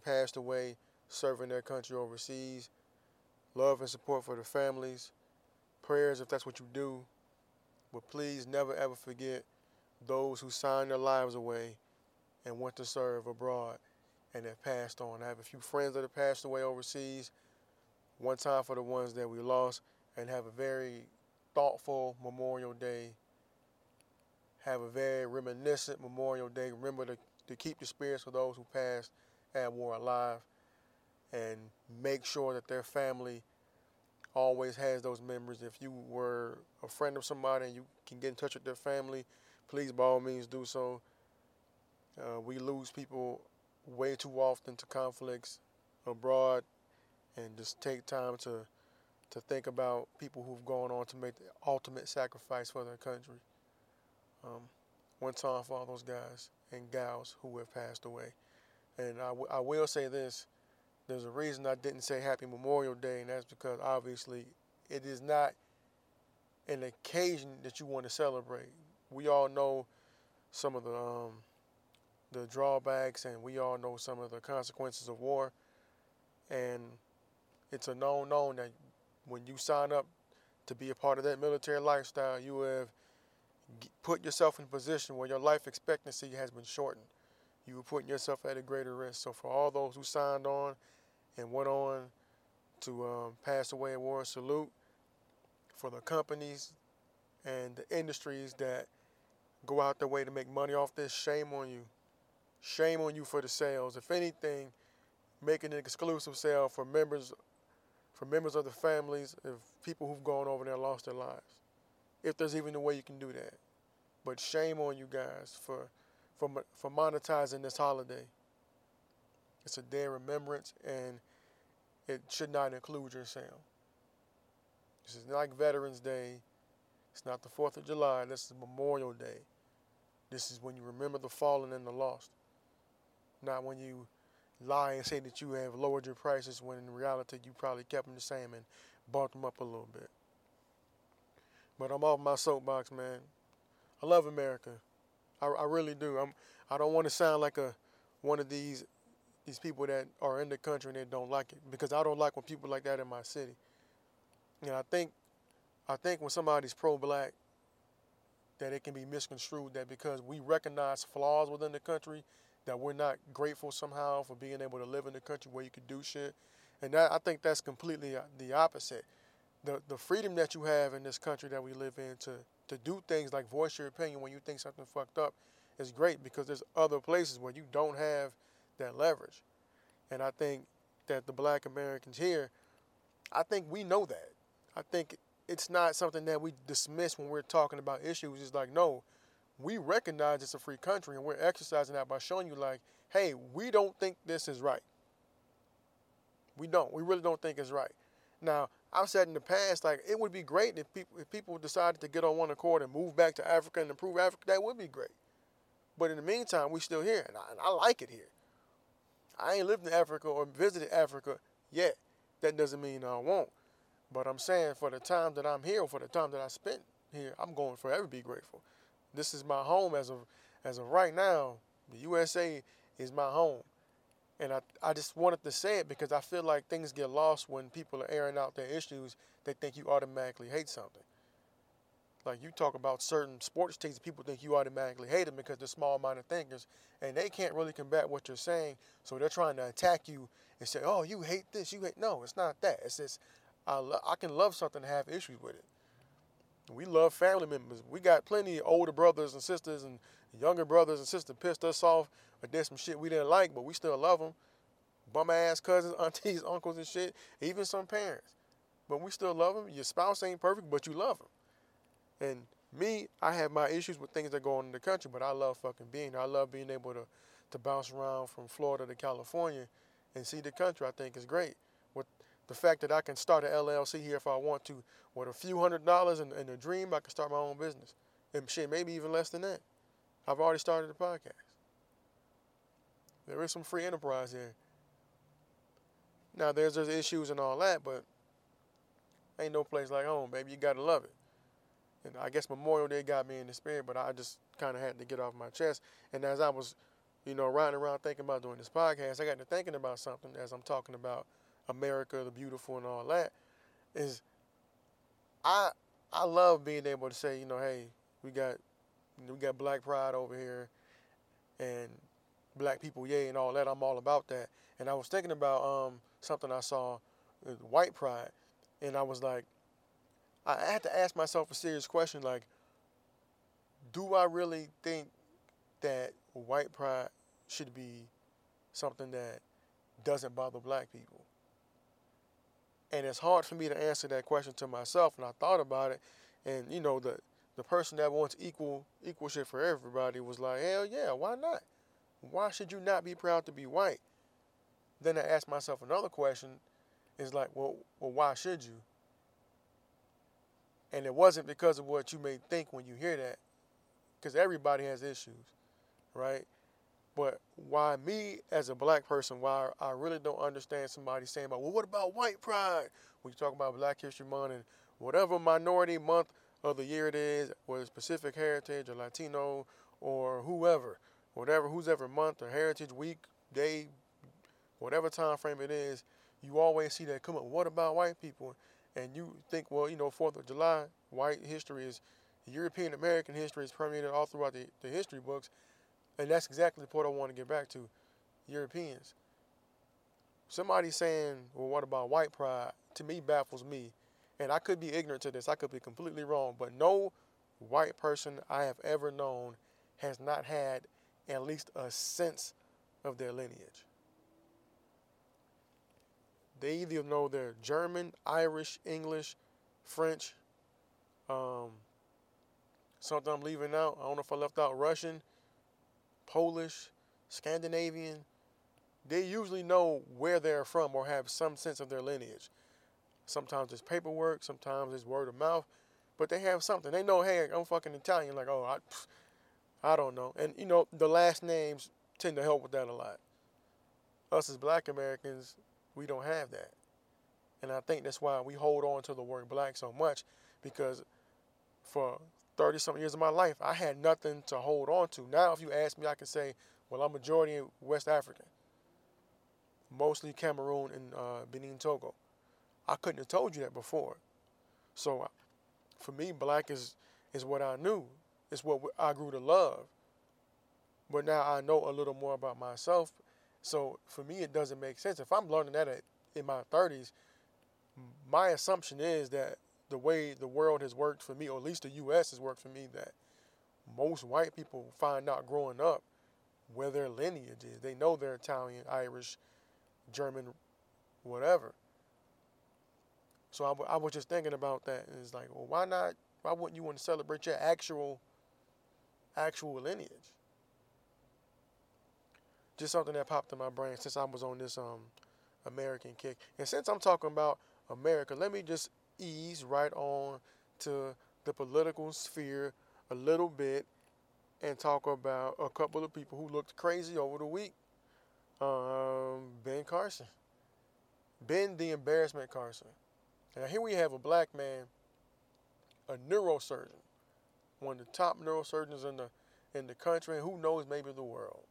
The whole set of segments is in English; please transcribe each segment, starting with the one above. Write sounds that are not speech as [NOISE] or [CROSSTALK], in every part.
That passed away serving their country overseas. Love and support for the families. Prayers if that's what you do. But please never ever forget those who signed their lives away and went to serve abroad and have passed on. I have a few friends that have passed away overseas. One time for the ones that we lost and have a very thoughtful Memorial Day. Have a very reminiscent Memorial Day. Remember to, to keep the spirits of those who passed at war alive and make sure that their family always has those memories. If you were a friend of somebody and you can get in touch with their family, please by all means do so. Uh, we lose people way too often to conflicts abroad and just take time to to think about people who've gone on to make the ultimate sacrifice for their country. Um, one time for all those guys and gals who have passed away. And I, will say this there's a reason I didn't say Happy Memorial Day, and that's because obviously it is not an occasion that you want to celebrate. We all know some of the um, the drawbacks, and we all know some of the consequences of war. And it's a known known that when you sign up to be a part of that military lifestyle, you have put yourself in a position where your life expectancy has been shortened. You were putting yourself at a greater risk. So for all those who signed on and went on to um, pass away in war, salute for the companies and the industries that go out their way to make money off this. Shame on you. Shame on you for the sales. If anything, making an exclusive sale for members for members of the families of people who've gone over there and lost their lives. If there's even a way you can do that. But shame on you guys for for for monetizing this holiday. It's a day of remembrance and it should not include your sale. This is not like Veterans Day. It's not the 4th of July. This is Memorial Day. This is when you remember the fallen and the lost. Not when you lie and say that you have lowered your prices when in reality you probably kept them the same and bumped them up a little bit. But I'm off my soapbox, man. I love America. I, I really do. I'm. I don't want to sound like a one of these these people that are in the country and they don't like it because I don't like when people like that in my city. And I think I think when somebody's pro-black, that it can be misconstrued that because we recognize flaws within the country, that we're not grateful somehow for being able to live in the country where you can do shit. And that, I think that's completely uh, the opposite. The the freedom that you have in this country that we live in to to do things like voice your opinion when you think something fucked up is great because there's other places where you don't have that leverage. And I think that the black Americans here, I think we know that. I think it's not something that we dismiss when we're talking about issues. It's like, no, we recognize it's a free country and we're exercising that by showing you, like, hey, we don't think this is right. We don't. We really don't think it's right. Now, I've said in the past, like, it would be great if people if people decided to get on one accord and move back to Africa and improve Africa. That would be great. But in the meantime, we're still here, and I, and I like it here. I ain't lived in Africa or visited Africa yet. That doesn't mean I won't. But I'm saying for the time that I'm here, for the time that I spent here, I'm going to forever be grateful. This is my home as of as of right now. The USA is my home. And I, I just wanted to say it because I feel like things get lost when people are airing out their issues. They think you automatically hate something. Like you talk about certain sports teams, people think you automatically hate them because they're small-minded thinkers, and they can't really combat what you're saying. So they're trying to attack you and say, "Oh, you hate this, you hate." No, it's not that. It's just I, lo- I can love something and have issues with it. We love family members. We got plenty of older brothers and sisters and younger brothers and sisters pissed us off or did some shit we didn't like, but we still love them. Bum ass cousins, [LAUGHS] aunties, uncles, and shit. Even some parents. but we still love them. Your spouse ain't perfect, but you love them. And me, I have my issues with things that go on in the country, but I love fucking being there. I love being able to, to bounce around from Florida to California and see the country. I think is great. With the fact that I can start an LLC here if I want to, with a few hundred dollars and, and a dream, I can start my own business. And shit, maybe even less than that. I've already started a podcast. There is some free enterprise here. Now there's there's issues and all that, but ain't no place like home, baby. You gotta love it. And I guess Memorial Day got me in the spirit, but I just kind of had to get off my chest. And as I was, you know, riding around thinking about doing this podcast, I got to thinking about something as I'm talking about America, the beautiful, and all that. Is I I love being able to say, you know, hey, we got we got Black Pride over here, and Black people, yay, and all that. I'm all about that. And I was thinking about um, something I saw, uh, White Pride, and I was like, I had to ask myself a serious question like, do I really think that white pride should be something that doesn't bother black people? And it's hard for me to answer that question to myself, and I thought about it, and you know the the person that wants equal equal shit for everybody was like, hell yeah, why not? Why should you not be proud to be white? Then I asked myself another question, is like, well, well, why should you? And it wasn't because of what you may think when you hear that, because everybody has issues, right? But why me as a black person, why I really don't understand somebody saying about, well, what about white pride? When you talk about Black History Month and whatever minority month of the year it is, whether it's Pacific Heritage or Latino or whoever, whatever, who's ever month or Heritage Week, day, whatever time frame it is, you always see that come up. What about white people? and you think, well, you know, Fourth of July, white history is European American history is permeated all throughout the, the history books, and that's exactly the point I want to get back to. Europeans. Somebody saying, well, what about white pride? To me, baffles me. And I could be ignorant to this. I could be completely wrong. But no white person I have ever known has not had at least a sense of their lineage. They either know they're German, Irish, English, French, um, something I'm leaving out. I don't know if I left out Russian, Polish, Scandinavian. They usually know where they're from or have some sense of their lineage. Sometimes it's paperwork, sometimes it's word of mouth, but they have something. They know, hey, I'm fucking Italian. Like, oh, I, I don't know. And you know, the last names tend to help with that a lot. Us as Black Americans, we don't have that. And I think that's why we hold on to the word black so much because for 30 something years of my life, I had nothing to hold on to. Now, if you ask me, I can say, well, I'm majority West African, mostly Cameroon and uh, Benin, Togo. I couldn't have told you that before. So uh, for me, black is, is what I knew, it's what I grew to love. But now I know a little more about myself so for me, it doesn't make sense. If I'm learning that at, in my 30s, my assumption is that the way the world has worked for me, or at least the U.S. has worked for me, that most white people find out growing up where their lineage is. They know they're Italian, Irish, German, whatever. So I, w- I was just thinking about that, and it's like, well, why not? Why wouldn't you want to celebrate your actual, actual lineage? just something that popped in my brain since I was on this um, American kick. And since I'm talking about America, let me just ease right on to the political sphere a little bit and talk about a couple of people who looked crazy over the week. Um, ben Carson. Ben the embarrassment Carson. Now here we have a black man, a neurosurgeon, one of the top neurosurgeons in the in the country, and who knows maybe the world.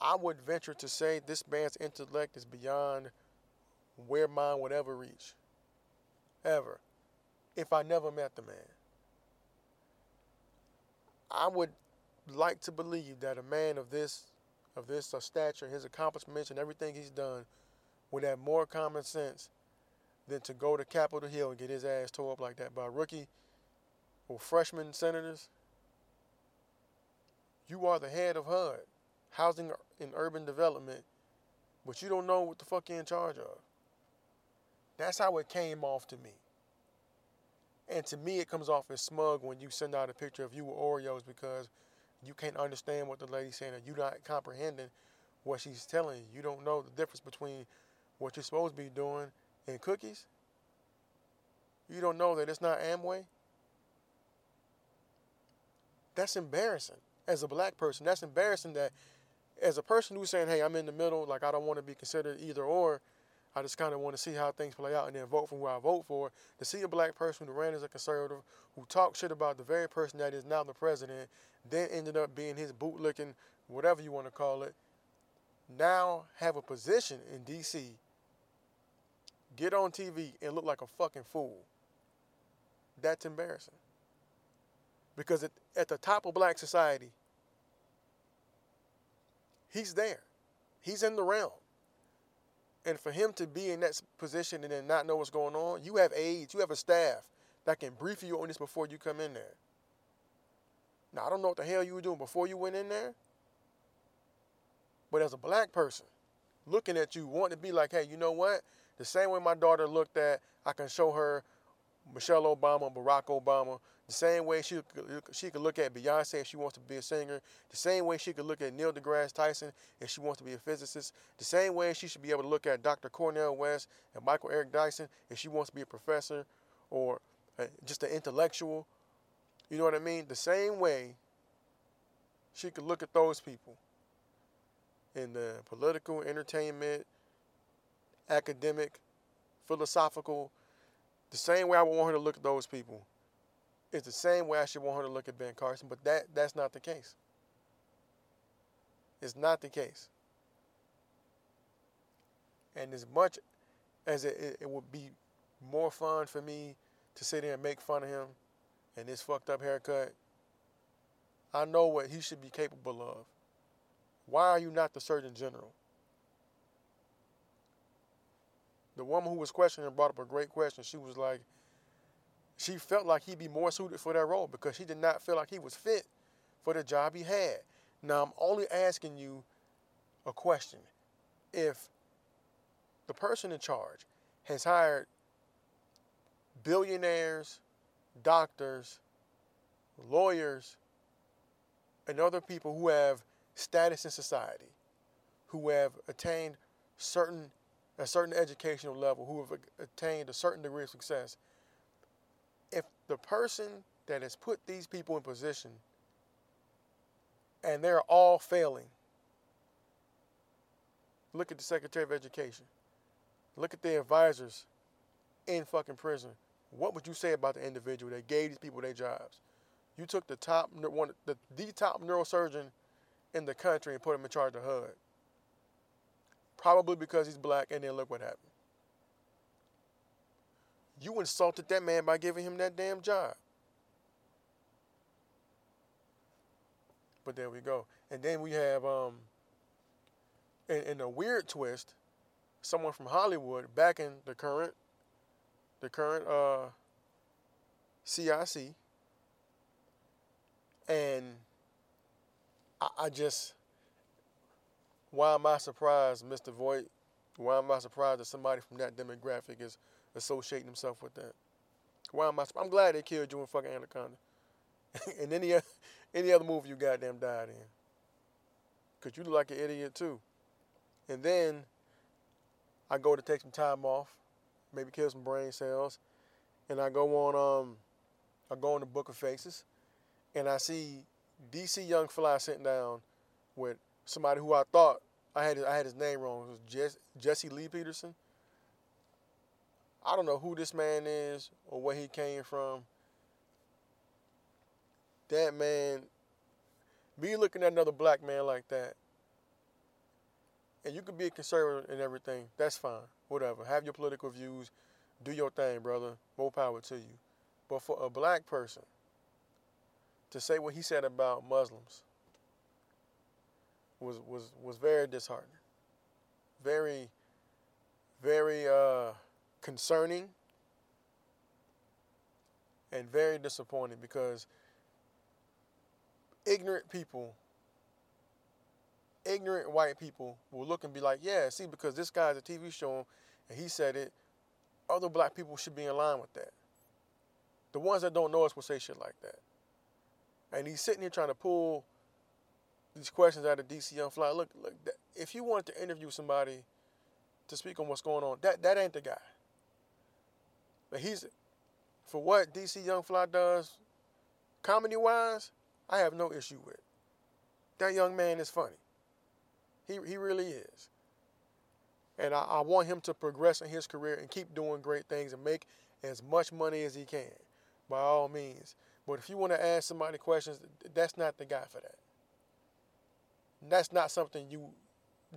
I would venture to say this man's intellect is beyond where mine would ever reach. Ever. If I never met the man. I would like to believe that a man of this of this stature, his accomplishments and everything he's done would have more common sense than to go to Capitol Hill and get his ass tore up like that by rookie or freshman senators. You are the head of HUD housing and urban development, but you don't know what the fuck you're in charge of. That's how it came off to me. And to me, it comes off as smug when you send out a picture of you with Oreos because you can't understand what the lady's saying or you're not comprehending what she's telling you. You don't know the difference between what you're supposed to be doing in cookies. You don't know that it's not Amway. That's embarrassing. As a black person, that's embarrassing that as a person who's saying, hey, I'm in the middle, like I don't want to be considered either or, I just kind of want to see how things play out and then vote for who I vote for. To see a black person who ran as a conservative, who talked shit about the very person that is now the president, then ended up being his bootlicking, whatever you want to call it, now have a position in D.C., get on TV and look like a fucking fool. That's embarrassing. Because at, at the top of black society, he's there. He's in the realm. And for him to be in that position and then not know what's going on, you have aides, you have a staff that can brief you on this before you come in there. Now, I don't know what the hell you were doing before you went in there, but as a black person, looking at you, wanting to be like, hey, you know what? The same way my daughter looked at, I can show her Michelle Obama, Barack Obama, the same way she she could look at Beyonce if she wants to be a singer. The same way she could look at Neil deGrasse Tyson if she wants to be a physicist. The same way she should be able to look at Dr. Cornel West and Michael Eric Dyson if she wants to be a professor or just an intellectual. You know what I mean? The same way she could look at those people in the political, entertainment, academic, philosophical, the same way I would want her to look at those people it's the same way I should want her to look at Ben Carson, but that that's not the case. It's not the case. And as much as it, it, it would be more fun for me to sit there and make fun of him and his fucked up haircut, I know what he should be capable of. Why are you not the Surgeon General? The woman who was questioning brought up a great question. She was like, she felt like he'd be more suited for that role because she did not feel like he was fit for the job he had. Now, I'm only asking you a question. If the person in charge has hired billionaires, doctors, lawyers, and other people who have status in society, who have attained certain a certain educational level, who have attained a certain degree of success, if the person that has put these people in position and they're all failing, look at the Secretary of Education, look at the advisors in fucking prison. What would you say about the individual that gave these people their jobs? You took the top one, the, the top neurosurgeon in the country and put him in charge of HUD. Probably because he's black, and then look what happened. You insulted that man by giving him that damn job. But there we go. And then we have, um, in, in a weird twist, someone from Hollywood backing the current, the current uh, CIC. And I, I just, why am I surprised, Mr. Voight? Why am I surprised that somebody from that demographic is associating himself with that. Why am I? I'm glad they killed you in fucking Anaconda. [LAUGHS] and any any other movie you goddamn died in. Cause you look like an idiot too. And then I go to take some time off, maybe kill some brain cells, and I go on um I go on the Book of Faces, and I see DC Young Fly sitting down with somebody who I thought I had I had his name wrong. It was Jesse, Lee Peterson. I don't know who this man is or where he came from. That man, be looking at another black man like that, and you could be a conservative and everything, that's fine. Whatever. Have your political views. Do your thing, brother. More power to you. But for a black person to say what he said about Muslims was was was very disheartening. Very, very uh concerning and very disappointing because ignorant people, ignorant white people will look and be like, yeah, see, because this guy's a TV show and he said it, other black people should be in line with that. The ones that don't know us will say shit like that. And he's sitting here trying to pull these questions out of DC Young Fly. Look, look, if you wanted to interview somebody to speak on what's going on, that that ain't the guy. But he's for what DC Young Fly does, comedy wise, I have no issue with. That young man is funny. He he really is. And I, I want him to progress in his career and keep doing great things and make as much money as he can, by all means. But if you want to ask somebody questions, that's not the guy for that. That's not something you,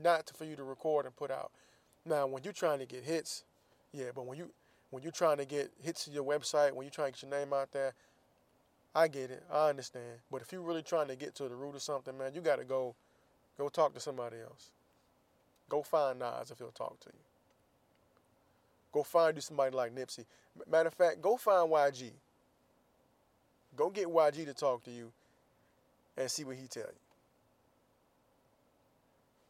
not for you to record and put out. Now, when you're trying to get hits, yeah, but when you when you're trying to get hits to your website, when you're trying to get your name out there, I get it, I understand. But if you're really trying to get to the root of something, man, you got to go, go talk to somebody else. Go find Nas if he'll talk to you. Go find you somebody like Nipsey. Matter of fact, go find YG. Go get YG to talk to you and see what he tell you.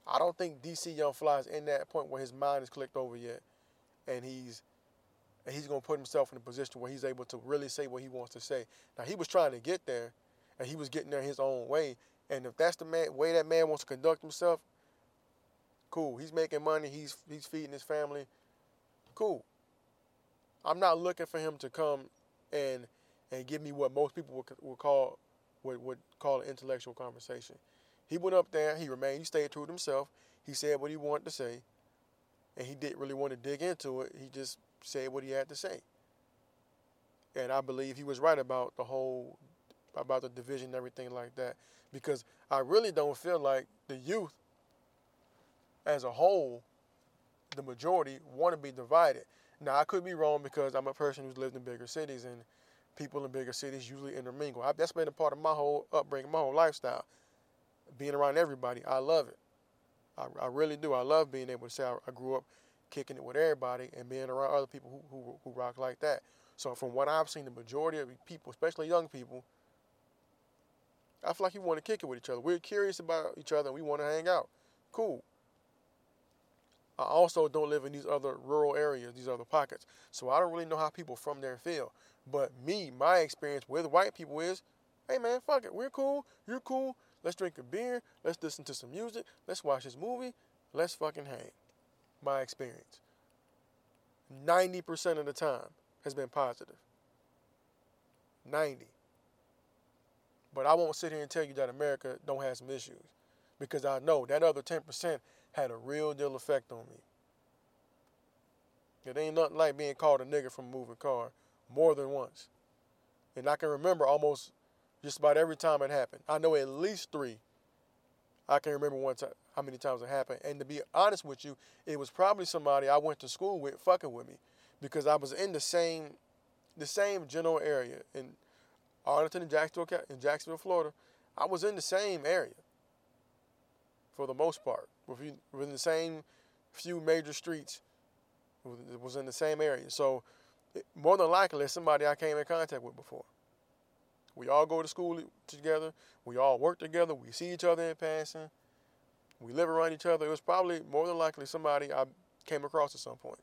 I don't think DC Young Fly is in that point where his mind is clicked over yet, and he's and he's gonna put himself in a position where he's able to really say what he wants to say. Now he was trying to get there, and he was getting there his own way. And if that's the man, way that man wants to conduct himself, cool. He's making money. He's he's feeding his family. Cool. I'm not looking for him to come and and give me what most people would, would call would, would call an intellectual conversation. He went up there, he remained, he stayed true to himself. He said what he wanted to say, and he didn't really want to dig into it. He just said what he had to say. And I believe he was right about the whole, about the division and everything like that. Because I really don't feel like the youth as a whole, the majority, want to be divided. Now, I could be wrong because I'm a person who's lived in bigger cities and people in bigger cities usually intermingle. That's been a part of my whole upbringing, my whole lifestyle being around everybody. I love it. I, I really do. I love being able to say I, I, grew up kicking it with everybody and being around other people who, who, who rock like that. So from what I've seen, the majority of people, especially young people, I feel like you want to kick it with each other. We're curious about each other and we want to hang out. Cool. I also don't live in these other rural areas, these other pockets. So I don't really know how people from there feel. But me, my experience with white people is, hey man, fuck it. We're cool. You're cool. Let's drink a beer. Let's listen to some music. Let's watch this movie. Let's fucking hang. My experience. 90% of the time has been positive. 90. But I won't sit here and tell you that America don't have some issues because I know that other 10% had a real deal effect on me. It ain't nothing like being called a nigger from a moving car more than once. And I can remember almost just about every time it happened. I know at least three. I can remember one time how many times it happened. And to be honest with you, it was probably somebody I went to school with fucking with me because I was in the same the same general area in Arlington and Jacksonville, in Jacksonville, Florida. I was in the same area for the most part, within the same few major streets. It was in the same area. So more than likely, somebody I came in contact with before. We all go to school together. We all work together. We see each other in passing. We live around each other. It was probably more than likely somebody I came across at some point.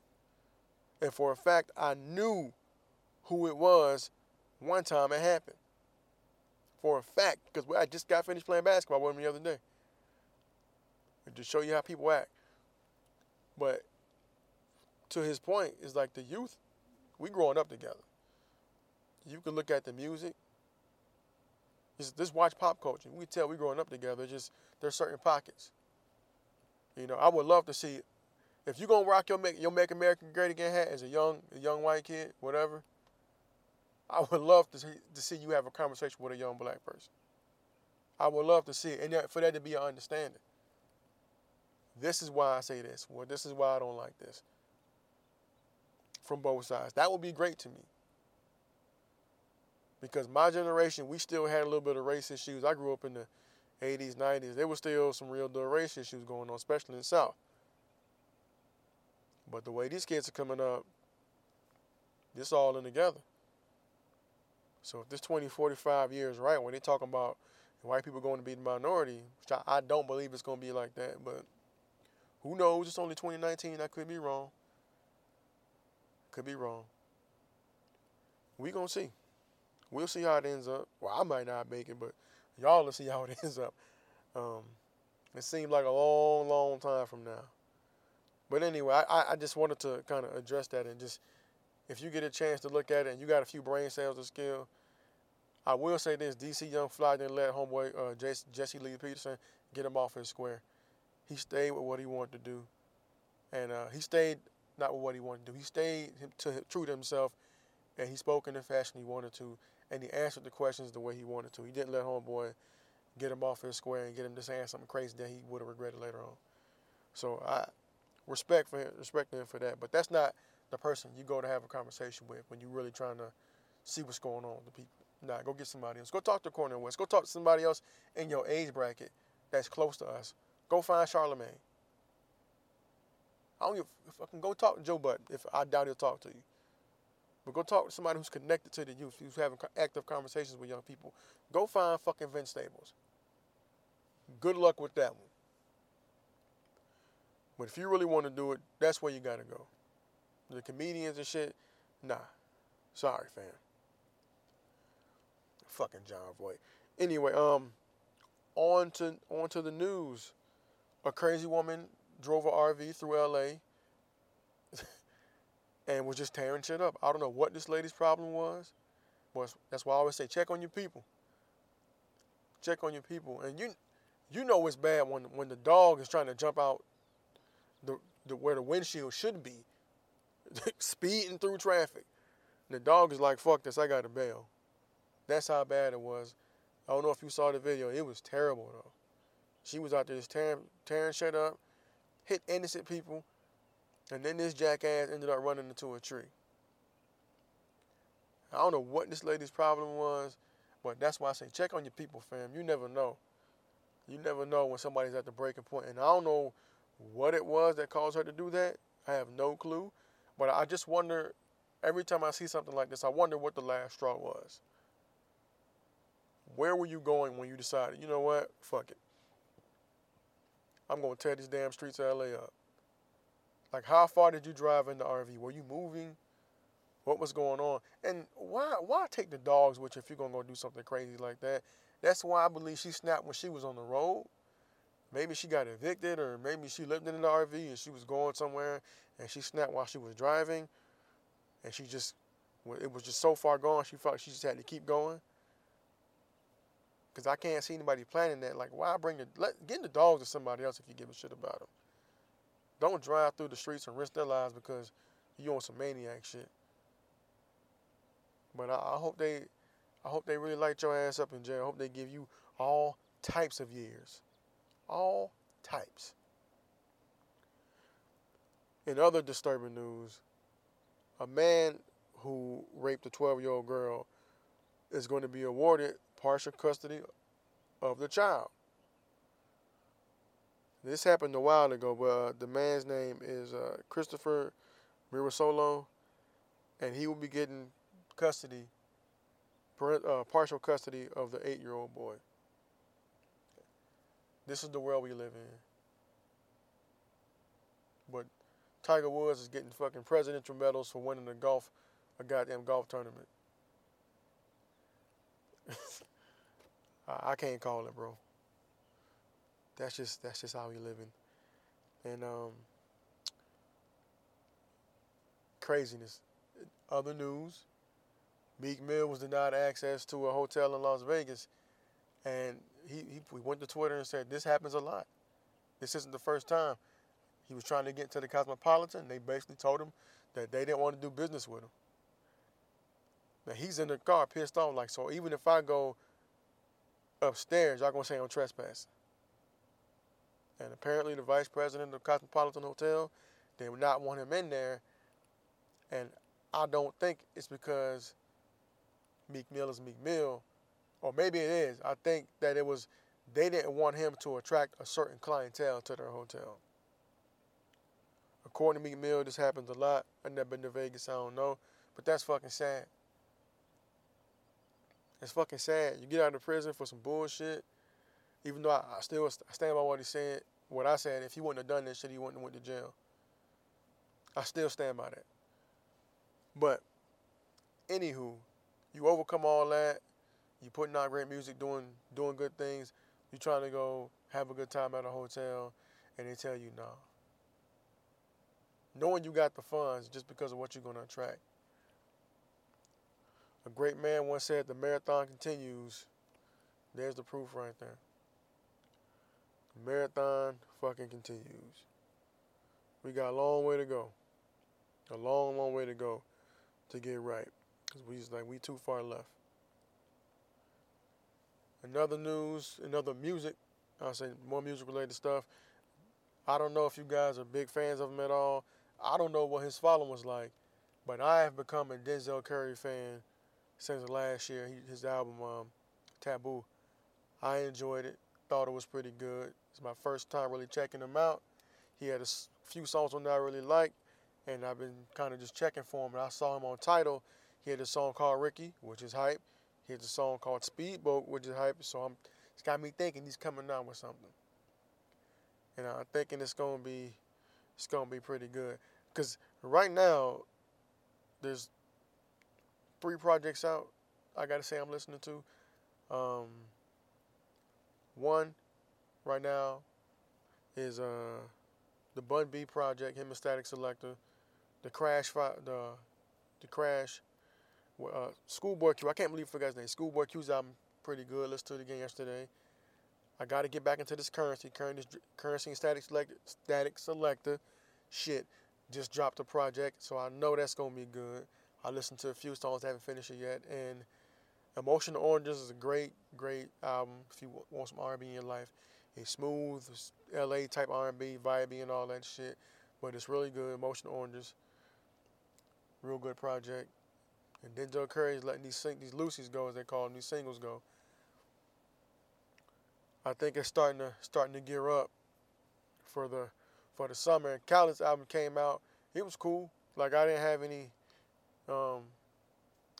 And for a fact, I knew who it was one time it happened. For a fact, because I just got finished playing basketball with him the other day. To show you how people act. But to his point, is like the youth, we growing up together. You can look at the music, just, watch pop culture. We tell we growing up together. Just there's certain pockets. You know, I would love to see if you're gonna rock your make your Make Great Again hat as a young a young white kid, whatever. I would love to see, to see you have a conversation with a young black person. I would love to see it, and for that to be an understanding. This is why I say this. Well, this is why I don't like this. From both sides, that would be great to me because my generation, we still had a little bit of race issues. I grew up in the 80s, 90s. There was still some real deal race issues going on, especially in the South. But the way these kids are coming up, this all in together. So if this 20, 45 years right, when they're talking about white people going to be the minority, which I, I don't believe it's going to be like that, but who knows? It's only 2019. I could be wrong. Could be wrong. We gonna see. We'll see how it ends up. Well, I might not make it, but y'all will see how it [LAUGHS] ends up. Um, it seems like a long, long time from now. But anyway, I, I just wanted to kind of address that and just, if you get a chance to look at it and you got a few brain cells to skill, I will say this: DC Young Fly didn't let homeboy uh, Jesse, Jesse Lee Peterson get him off his square. He stayed with what he wanted to do, and uh, he stayed not with what he wanted to do. He stayed to, true to himself, and he spoke in the fashion he wanted to, and he answered the questions the way he wanted to. He didn't let homeboy get him off his square and get him to saying something crazy that he would have regretted later on. So I respect for him, respect him for that. But that's not the person you go to have a conversation with when you're really trying to see what's going on with the people. Nah, go get somebody else. Go talk to Cornel West. Go talk to somebody else in your age bracket that's close to us. Go find Charlemagne. I don't give I can go talk to Joe Budden if I doubt he'll talk to you. But go talk to somebody who's connected to the youth, who's having active conversations with young people. Go find fucking Vince Staples. Good luck with that one. But if you really want to do it, that's where you gotta go. The comedians and shit, nah. Sorry, fam. Fucking Jon Voight. Anyway, um, on to on to the news. A crazy woman drove a RV through LA [LAUGHS] and was just tearing shit up. I don't know what this lady's problem was, but that's why I always say check on your people. Check on your people, and you you know it's bad when when the dog is trying to jump out the, the where the windshield should be, [LAUGHS] speeding through traffic. The dog is like, "Fuck this! I got to bail." That's how bad it was. I don't know if you saw the video. It was terrible though. She was out there just tearing, tearing shit up, hit innocent people, and then this jackass ended up running into a tree. I don't know what this lady's problem was, but that's why I say check on your people, fam. You never know. You never know when somebody's at the breaking point. And I don't know what it was that caused her to do that. I have no clue. But I just wonder every time I see something like this, I wonder what the last straw was. Where were you going when you decided, you know what? Fuck it. I'm going to tear these damn streets of LA up. Like, how far did you drive in the RV? Were you moving? What was going on? And why why take the dogs with you if you're gonna go do something crazy like that? That's why I believe she snapped when she was on the road. Maybe she got evicted, or maybe she lived in an RV and she was going somewhere and she snapped while she was driving, and she just it was just so far gone she felt she just had to keep going. Cause I can't see anybody planning that. Like, why bring the let the dogs to somebody else if you give a shit about them. Don't drive through the streets and risk their lives because you on some maniac shit. But I, I hope they, I hope they really light your ass up in jail. I hope they give you all types of years, all types. In other disturbing news, a man who raped a 12-year-old girl is going to be awarded partial custody of the child. This happened a while ago, but uh, the man's name is uh, Christopher Mirasolo, and he will be getting custody, uh, partial custody of the eight-year-old boy. This is the world we live in. But Tiger Woods is getting fucking presidential medals for winning a golf, a goddamn golf tournament. [LAUGHS] I can't call it, bro. That's just that's just how we living. And um, craziness. Other news: Meek Mill was denied access to a hotel in Las Vegas, and he, he we went to Twitter and said this happens a lot. This isn't the first time. He was trying to get to the Cosmopolitan. They basically told him that they didn't want to do business with him. Now he's in the car pissed off, like so. Even if I go upstairs, y'all gonna say I'm trespassing. And apparently, the vice president of Cosmopolitan Hotel, they would not want him in there. And I don't think it's because Meek Mill is Meek Mill, or maybe it is. I think that it was they didn't want him to attract a certain clientele to their hotel. According to Meek Mill, this happens a lot. I've never been to Vegas, I don't know. But that's fucking sad. It's fucking sad. You get out of prison for some bullshit. Even though I, I still I stand by what he said, what I said. If he wouldn't have done this shit, he wouldn't have went to jail. I still stand by that. But anywho, you overcome all that. You putting out great music, doing doing good things. You trying to go have a good time at a hotel, and they tell you no. Knowing you got the funds just because of what you're to attract. A great man once said, "The marathon continues." There's the proof right there. Marathon fucking continues. We got a long way to go. A long, long way to go to get right. Cause we just like we too far left. Another news, another music. I'll say more music related stuff. I don't know if you guys are big fans of him at all. I don't know what his following was like, but I have become a Denzel Curry fan since last year. He, his album um, Taboo. I enjoyed it. Thought it was pretty good. It's my first time really checking him out. He had a few songs on there I really liked, and I've been kind of just checking for him. And I saw him on Tidal. He had a song called Ricky, which is hype. He has a song called Speedboat, which is hype. So I'm, it's got me thinking he's coming out with something. And I'm thinking it's gonna be, it's gonna be pretty good. Cause right now, there's three projects out. I gotta say I'm listening to. Um, one right now is uh, the Bun B project, Statik Selektah, the Crash, the the Crash, uh, Schoolboy Q. I can't believe I forgot his name. Schoolboy Q's album pretty good. Listened to it again yesterday. I got to get back into this currency. Currency, currency and Statik Selektah, Statik Selektah. Shit, just dropped a project, so I know that's gonna be good. I listened to a few songs, haven't finished it yet, and Emotional Oranges is a great, great album if you want some R&B in your life. It's smooth, LA type R&B, vibey and all that shit, but it's really good. Emotional Oranges, real good project. And Denzel Curry is letting these sing- these Lucy's go, as they call them, these singles go. I think it's starting to starting to gear up for the for the summer. And Khaled's album came out. It was cool. Like I didn't have any um,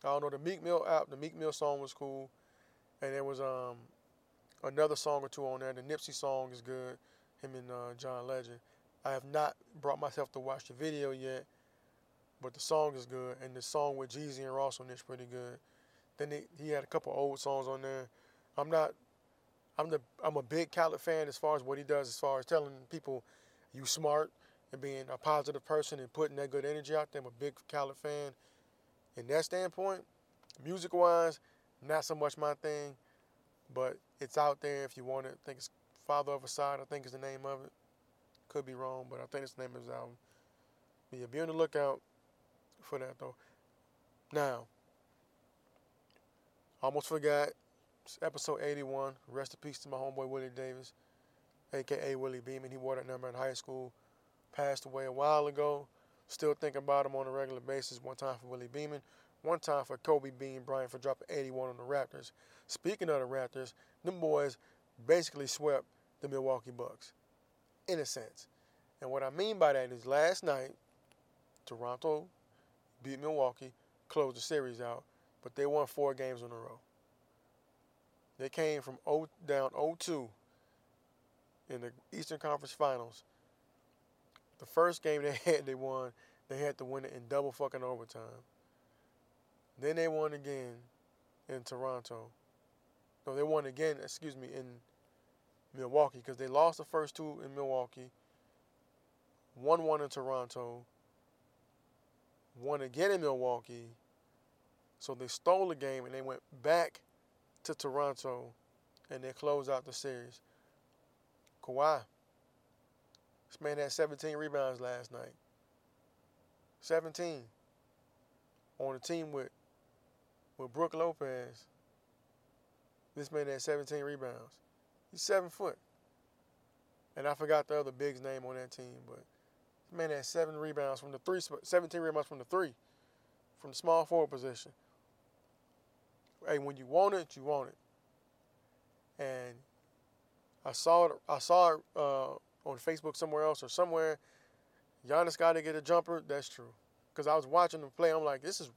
I don't know. The Meek Mill app, the Meek Mill song was cool, and there was um another song or two on there. The Nipsey song is good. Him and uh, John Legend. I have not brought myself to watch the video yet, but the song is good, and the song with Jeezy and Ross on it's pretty good. Then he, he had a couple old songs on there. I'm not. I'm the. I'm a big Khaled fan as far as what he does, as far as telling people you smart and being a positive person and putting that good energy out there. I'm a big Khaled fan in that standpoint, music wise, not so much my thing, but it's out there if you want it. I think it's Father of Asahd, I think is the name of it. Could be wrong, but I think it's the name of his album. But yeah, be on the lookout for that though. Now, almost forgot. It's episode 81. Rest in peace to my homeboy Willie Davis, aka Willie Beamen. He wore that number in high school. Passed away a while ago. Still think about him on a regular basis. One time for Willie Beamen, one time for Kobe Bean Bryant for dropping 81 on the Raptors. Speaking of the Raptors, them boys basically swept the Milwaukee Bucks, in a sense. And what I mean by that is last night, Toronto beat Milwaukee, closed the series out, but they won four games in a row. They came from 0 down 0-2 in the Eastern Conference Finals the first game they [LAUGHS] had, they won. They had to win it in double fucking overtime. Then they won again in Toronto. No, they won again, excuse me, in Milwaukee because they lost the first two in Milwaukee, won one in Toronto, won again in Milwaukee. So they stole the game and they went back to Toronto and they closed out the series. Kawhi this man had 17 rebounds last night. 17 on a team with with Brook Lopez. This man had 17 rebounds. He's seven foot. And I forgot the other big's name on that team, but this man had seven rebounds from the three, 17 rebounds from the three, from the small forward position. Hey, when you want it, you want it. And I saw it. I saw it uh, on Facebook somewhere else or somewhere, Giannis got to get a jumper. That's true. Because I was watching him play, I'm like, this is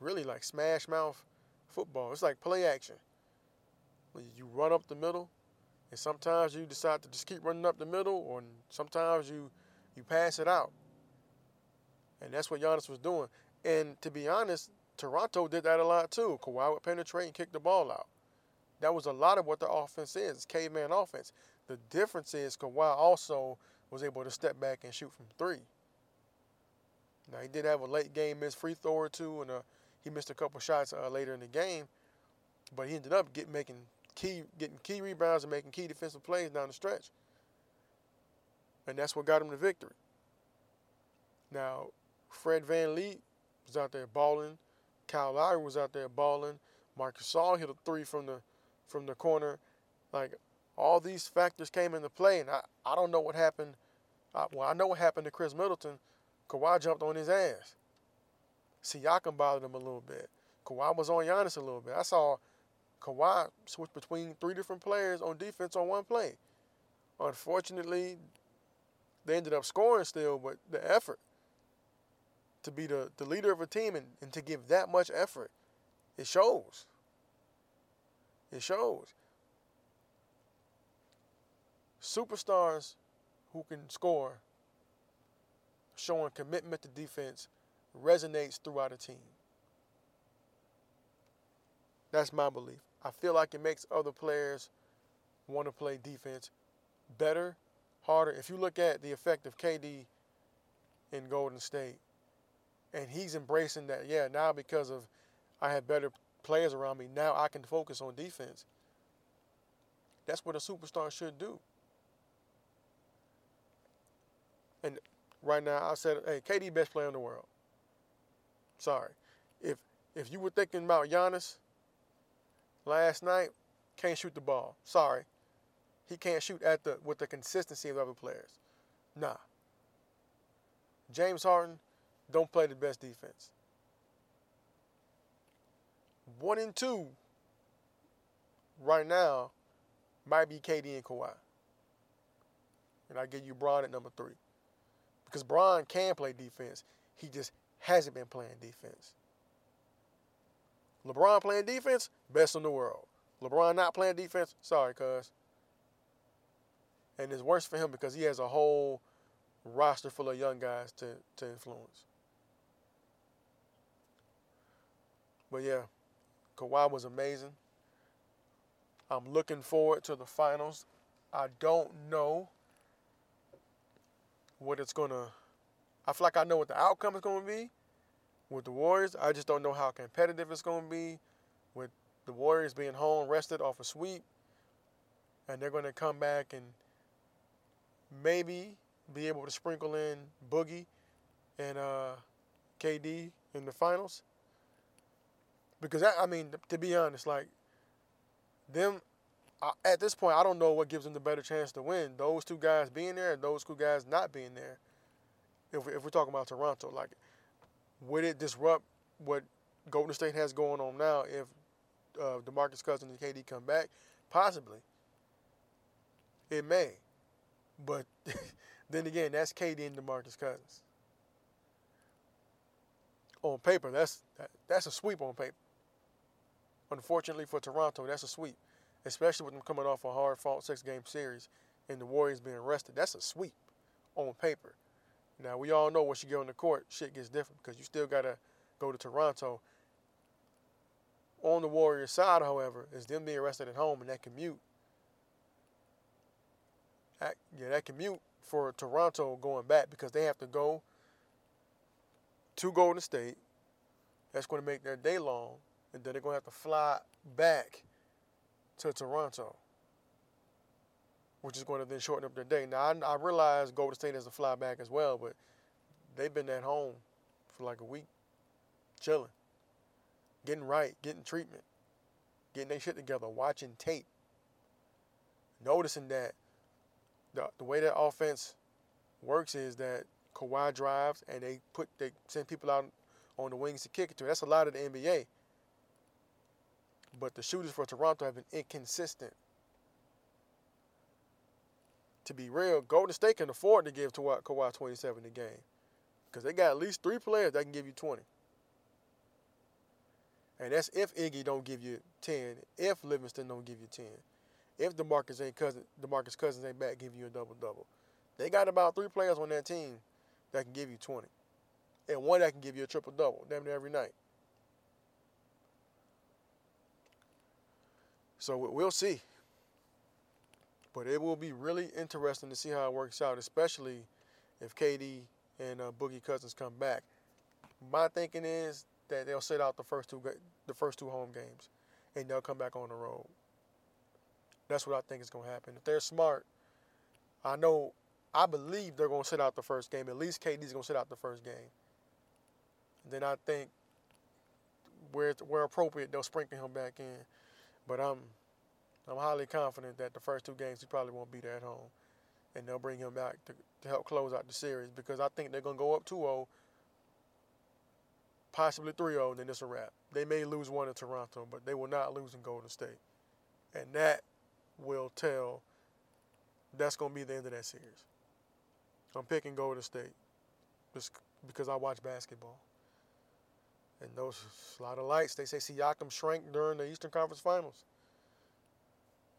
really like smash mouth football. It's like play action. You run up the middle, and sometimes you decide to just keep running up the middle, or sometimes you you pass it out. And that's what Giannis was doing. And to be honest, Toronto did that a lot too. Kawhi would penetrate and kick the ball out. That was a lot of what the offense is. It's caveman offense. The difference is Kawhi also was able to step back and shoot from three. Now he did have a late game missed free throw or two, and uh, he missed a couple shots uh, later in the game, but he ended up get, making key getting key rebounds and making key defensive plays down the stretch, and that's what got him the victory. Now, Fred Van VanVleet was out there balling. Kyle Lowry was out there balling. Marc Gasol hit a three from the from the corner. Like all these factors came into play, and I, I don't know what happened. Uh, well, I know what happened to Khris Middleton. Kawhi jumped on his ass. Siakam bothered him a little bit. Kawhi was on Giannis a little bit. I saw Kawhi switch between three different players on defense on one play. Unfortunately, they ended up scoring still, but the effort to be the, the leader of a team and, and to give that much effort, it shows. It shows. Superstars who can score, showing commitment to defense, resonates throughout a team. That's my belief. I feel like it makes other players want to play defense better, harder. If you look at the effect of KD in Golden State, and he's embracing that, yeah, now because of I have better players around me, now I can focus on defense. That's what a superstar should do. And right now, I said, hey, KD best player in the world. Sorry. If if you were thinking about Giannis last night, can't shoot the ball. Sorry. He can't shoot at the with the consistency of other players. Nah. James Harden don't play the best defense. One and two right now might be KD and Kawhi. And I give you Bron at number three. Because Bron can play defense. He just hasn't been playing defense. LeBron playing defense, best in the world. LeBron not playing defense, sorry, cuz. And it's worse for him because he has a whole roster full of young guys to, to influence. But yeah, Kawhi was amazing. I'm looking forward to the finals. I don't know what it's to I feel like I know what the outcome is to be with the Warriors. I just don't know how competitive it's going to be with the Warriors being home, rested off a sweep, and they're going to come back and maybe be able to sprinkle in Boogie and uh, KD in the finals. Because I, I mean, to be honest, like them at this point, I don't know what gives them the better chance to win. Those two guys being there, and those two guys not being there if, we, if we're talking about Toronto, like, would it disrupt what Golden State has going on now if uh, DeMarcus Cousins and KD come back? Possibly. It may. But [LAUGHS] then again, that's KD and DeMarcus Cousins. On paper, that's that, that's a sweep on paper. Unfortunately for Toronto, that's a sweep, especially with them coming off a hard-fought six-game series and the Warriors being rested. That's a sweep on paper. Now we all know once you get on the court, shit gets different because you still gotta go to Toronto. On the Warriors side, however, is them being arrested at home and that commute. That, yeah, that commute for Toronto going back because they have to go to Golden State. That's going to make their day long, and then they're going to have to fly back to Toronto which is going to then shorten up their day. Now, I, I realize Golden State has to fly back as well, but they've been at home for like a week, chilling, getting right, getting treatment, getting their shit together, watching tape, noticing that the, the way that offense works is that Kawhi drives and they put they send people out on the wings to kick it to. That's a lot of the NBA. But the shooters for Toronto have been inconsistent to be real, Golden State can afford to give Kawhi 27 a game because they got at least three players that can give you 20. And that's if Iggy don't give you 10, if Livingston don't give you 10, if DeMarcus ain't cousin, DeMarcus Cousins ain't back, give you a double double. They got about three players on that team that can give you 20. and one that can give you a triple double, damn near every night. So we'll see. But it will be really interesting to see how it works out, especially if KD and uh, Boogie Cousins come back. My thinking is that they'll sit out the first two the first two home games, and they'll come back on the road. That's what I think is going to happen. If they're smart, I know, I believe they're going to sit out the first game. At least KD's going to sit out the first game. And then I think where where appropriate, they'll sprinkle him back in. But I'm I'm highly confident that the first two games he probably won't be there at home. And they'll bring him back to, to help close out the series because I think they're going to go up 2 0, possibly 3 0, and then it's a wrap. They may lose one in Toronto, but they will not lose in Golden State. And that will tell that's going to be the end of that series. I'm picking Golden State just because I watch basketball. And those a lot of lights. They say Siakam shrank during the Eastern Conference Finals.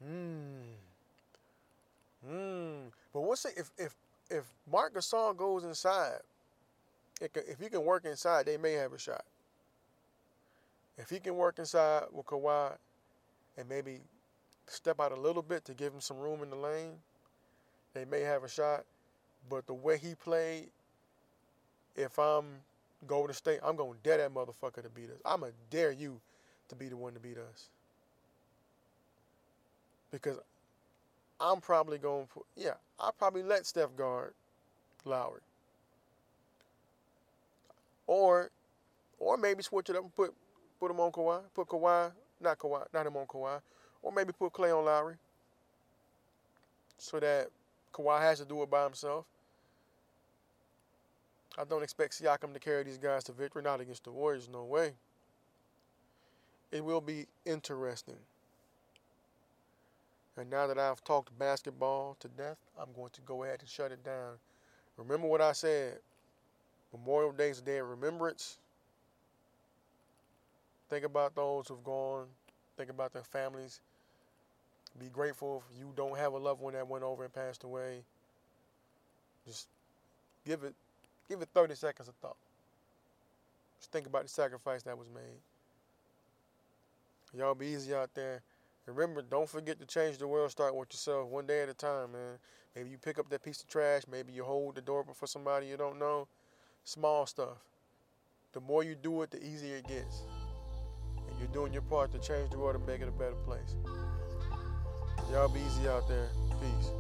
Hmm. Hmm. But what's it if if if Marc Gasol goes inside, can, if he can work inside, they may have a shot. If he can work inside with Kawhi and maybe step out a little bit to give him some room in the lane, they may have a shot. But the way he played, if I'm Golden State, I'm going to dare that motherfucker to beat us. I'm going to dare you to be the one to beat us because I'm probably going to put, yeah, I'll probably let Steph guard Lowry. Or or maybe switch it up and put put him on Kawhi. Put Kawhi, not Kawhi, not him on Kawhi. Or maybe put Clay on Lowry. So that Kawhi has to do it by himself. I don't expect Siakam to carry these guys to victory, not against the Warriors, no way. It will be interesting. And now that I've talked basketball to death, I'm going to go ahead and shut it down. Remember what I said Memorial Day is a day of remembrance. Think about those who've gone, think about their families. Be grateful if you don't have a loved one that went over and passed away. Just give it give it 30 seconds of thought. Just think about the sacrifice that was made. Y'all be easy out there. Remember, don't forget to change the world. Start with yourself, one day at a time, man. Maybe you pick up that piece of trash. Maybe you hold the door for somebody you don't know. Small stuff. The more you do it, the easier it gets. And you're doing your part to change the world and make it a better place. Y'all be easy out there. Peace.